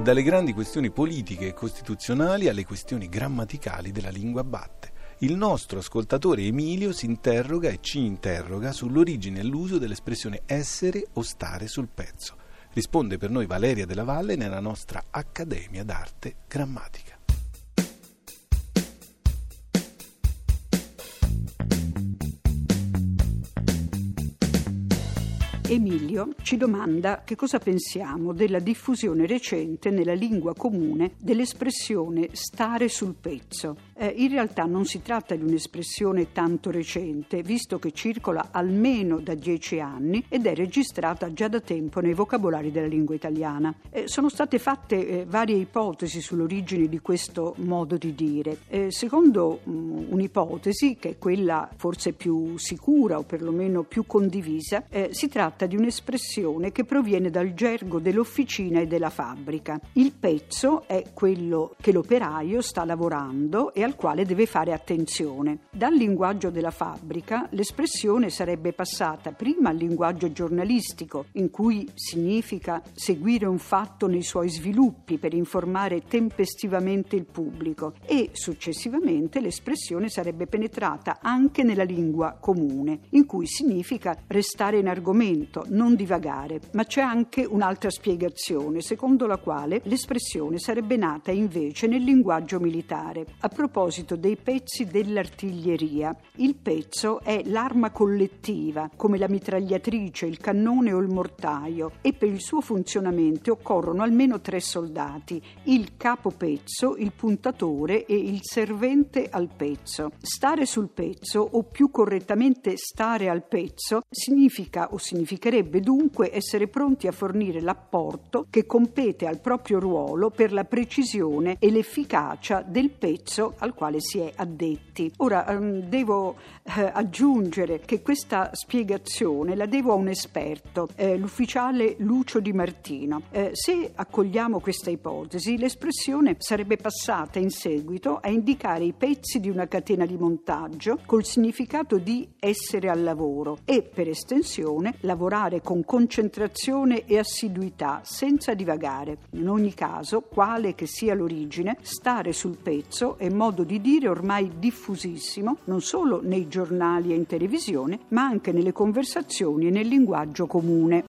e dalle grandi questioni politiche e costituzionali alle questioni grammaticali della lingua batte. Il nostro ascoltatore Emilio si interroga e ci interroga sull'origine e l'uso dell'espressione essere o stare sul pezzo. Risponde per noi Valeria della Valle nella nostra Accademia d'Arte Grammatica. Emilio ci domanda che cosa pensiamo della diffusione recente nella lingua comune dell'espressione stare sul pezzo. Eh, in realtà non si tratta di un'espressione tanto recente, visto che circola almeno da dieci anni ed è registrata già da tempo nei vocabolari della lingua italiana. Eh, sono state fatte eh, varie ipotesi sull'origine di questo modo di dire. Eh, secondo mh, mm, un'ipotesi, che è quella forse più sicura o perlomeno più condivisa, eh, si tratta di un'espressione che proviene dal gergo dell'officina e della fabbrica. Il pezzo è quello che l'operaio sta lavorando e al quale deve fare attenzione. Dal linguaggio della fabbrica l'espressione sarebbe passata prima al linguaggio giornalistico, in cui significa seguire un fatto nei suoi sviluppi per informare tempestivamente il pubblico e successivamente l'espressione sarebbe penetrata anche nella lingua comune, in cui significa restare in argomento non divagare, ma c'è anche un'altra spiegazione, secondo la quale l'espressione sarebbe nata invece nel linguaggio militare. A proposito dei pezzi dell'artiglieria, il pezzo è l'arma collettiva, come la mitragliatrice, il cannone o il mortaio, e per il suo funzionamento occorrono almeno tre soldati, il capo pezzo, il puntatore e il servente al pezzo. Stare sul pezzo, o più correttamente stare al pezzo, significa o Significherebbe dunque essere pronti a fornire l'apporto che compete al proprio ruolo per la precisione e l'efficacia del pezzo al quale si è addetti. Ora ehm, devo eh, aggiungere che questa spiegazione la devo a un esperto, eh, l'ufficiale Lucio Di Martino. Eh, se accogliamo questa ipotesi, l'espressione sarebbe passata in seguito a indicare i pezzi di una catena di montaggio col significato di essere al lavoro e per estensione lavorare con concentrazione e assiduità, senza divagare. In ogni caso, quale che sia l'origine, stare sul pezzo è modo di dire ormai diffusissimo, non solo nei giornali e in televisione, ma anche nelle conversazioni e nel linguaggio comune.